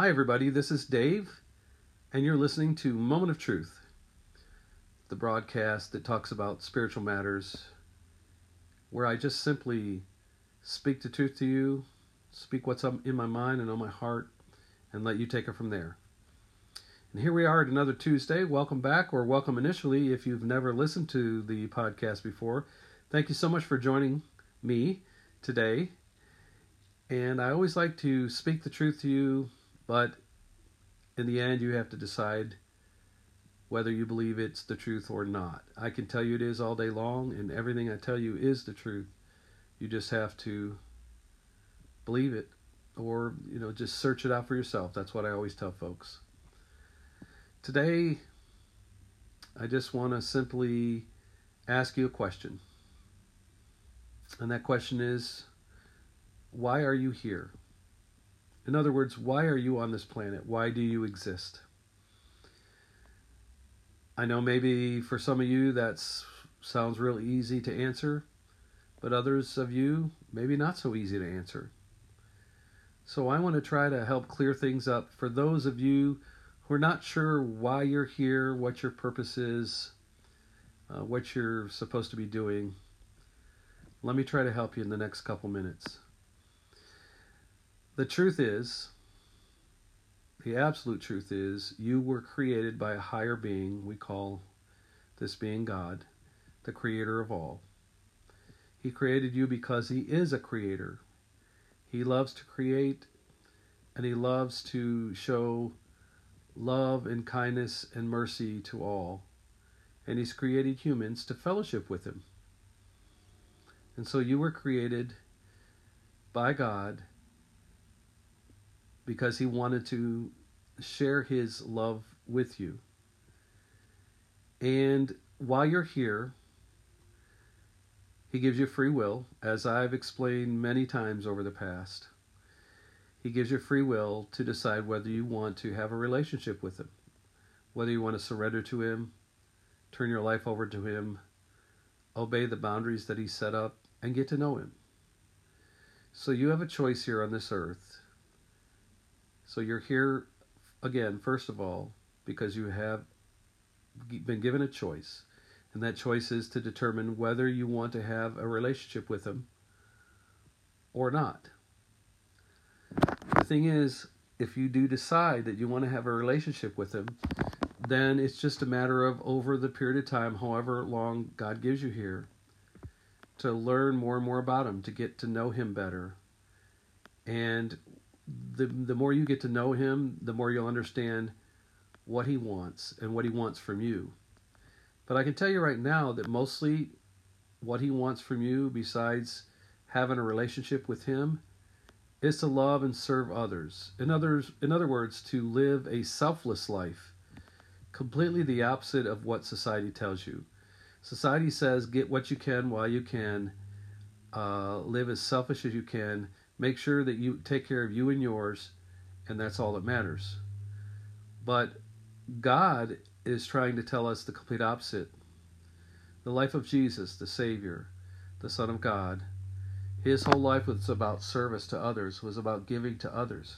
Hi, everybody. This is Dave, and you're listening to Moment of Truth, the broadcast that talks about spiritual matters, where I just simply speak the truth to you, speak what's in my mind and on my heart, and let you take it from there. And here we are at another Tuesday. Welcome back, or welcome initially if you've never listened to the podcast before. Thank you so much for joining me today. And I always like to speak the truth to you but in the end, you have to decide whether you believe it's the truth or not. I can tell you it is all day long, and everything I tell you is the truth. You just have to believe it or, you know, just search it out for yourself. That's what I always tell folks. Today, I just want to simply ask you a question. And that question is why are you here? In other words, why are you on this planet? Why do you exist? I know maybe for some of you that sounds real easy to answer, but others of you, maybe not so easy to answer. So I want to try to help clear things up for those of you who are not sure why you're here, what your purpose is, uh, what you're supposed to be doing. Let me try to help you in the next couple minutes. The truth is, the absolute truth is, you were created by a higher being. We call this being God, the creator of all. He created you because He is a creator. He loves to create and He loves to show love and kindness and mercy to all. And He's created humans to fellowship with Him. And so you were created by God because he wanted to share his love with you. And while you're here, he gives you free will, as I've explained many times over the past. He gives you free will to decide whether you want to have a relationship with him, whether you want to surrender to him, turn your life over to him, obey the boundaries that he set up, and get to know him. So you have a choice here on this earth so you're here again, first of all, because you have been given a choice. And that choice is to determine whether you want to have a relationship with him or not. The thing is, if you do decide that you want to have a relationship with him, then it's just a matter of over the period of time, however long God gives you here, to learn more and more about him, to get to know him better. And the the more you get to know him, the more you'll understand what he wants and what he wants from you. But I can tell you right now that mostly what he wants from you, besides having a relationship with him, is to love and serve others. In others, in other words, to live a selfless life, completely the opposite of what society tells you. Society says get what you can while you can, uh, live as selfish as you can, Make sure that you take care of you and yours, and that's all that matters. But God is trying to tell us the complete opposite. The life of Jesus, the Savior, the Son of God, his whole life was about service to others, was about giving to others.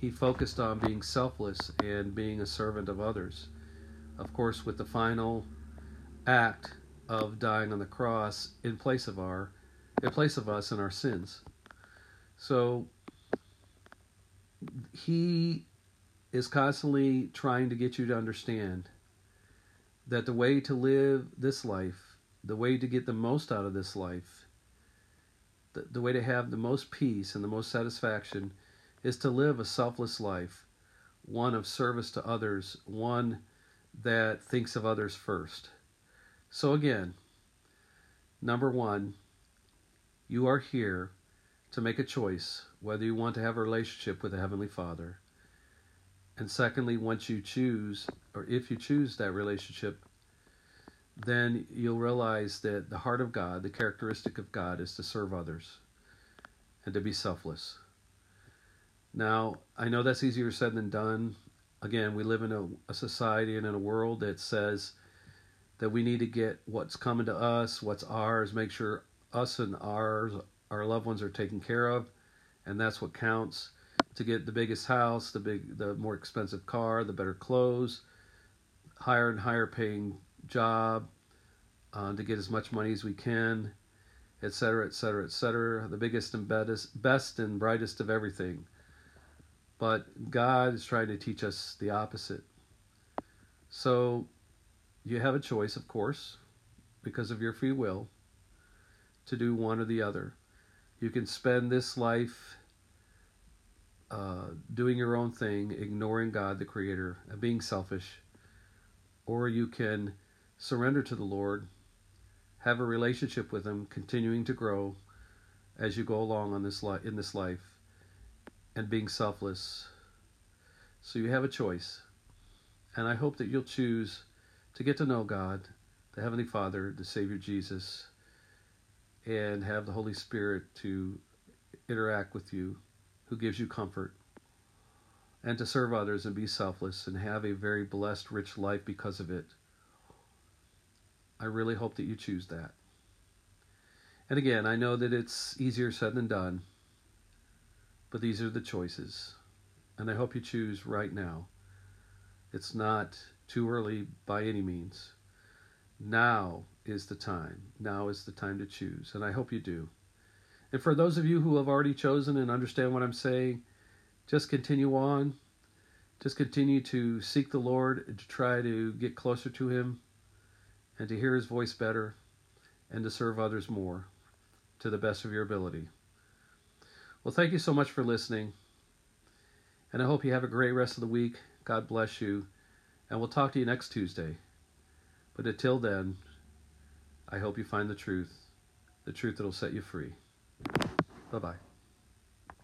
He focused on being selfless and being a servant of others. Of course, with the final act of dying on the cross in place of our in place of us and our sins. So he is constantly trying to get you to understand that the way to live this life, the way to get the most out of this life, the, the way to have the most peace and the most satisfaction is to live a selfless life, one of service to others, one that thinks of others first. So, again, number one, you are here to make a choice whether you want to have a relationship with the Heavenly Father. And secondly, once you choose, or if you choose that relationship, then you'll realize that the heart of God, the characteristic of God, is to serve others and to be selfless. Now, I know that's easier said than done. Again, we live in a, a society and in a world that says that we need to get what's coming to us, what's ours, make sure us and ours our loved ones are taken care of, and that's what counts. to get the biggest house, the big, the more expensive car, the better clothes, higher and higher paying job, uh, to get as much money as we can, etc., etc., etc. The biggest and best, best and brightest of everything. But God is trying to teach us the opposite. So you have a choice, of course, because of your free will, to do one or the other. You can spend this life uh, doing your own thing, ignoring God, the Creator, and being selfish, or you can surrender to the Lord, have a relationship with Him, continuing to grow as you go along on this li- in this life, and being selfless. So you have a choice, and I hope that you'll choose to get to know God, the Heavenly Father, the Savior Jesus, and have the Holy Spirit to interact with you who gives you comfort, and to serve others and be selfless and have a very blessed, rich life because of it. I really hope that you choose that. And again, I know that it's easier said than done, but these are the choices. And I hope you choose right now. It's not too early by any means. Now is the time. Now is the time to choose. And I hope you do. And for those of you who have already chosen and understand what I'm saying, just continue on. Just continue to seek the Lord and to try to get closer to Him and to hear His voice better and to serve others more to the best of your ability. Well, thank you so much for listening. And I hope you have a great rest of the week. God bless you. And we'll talk to you next Tuesday. But until then, I hope you find the truth, the truth that will set you free. Bye bye.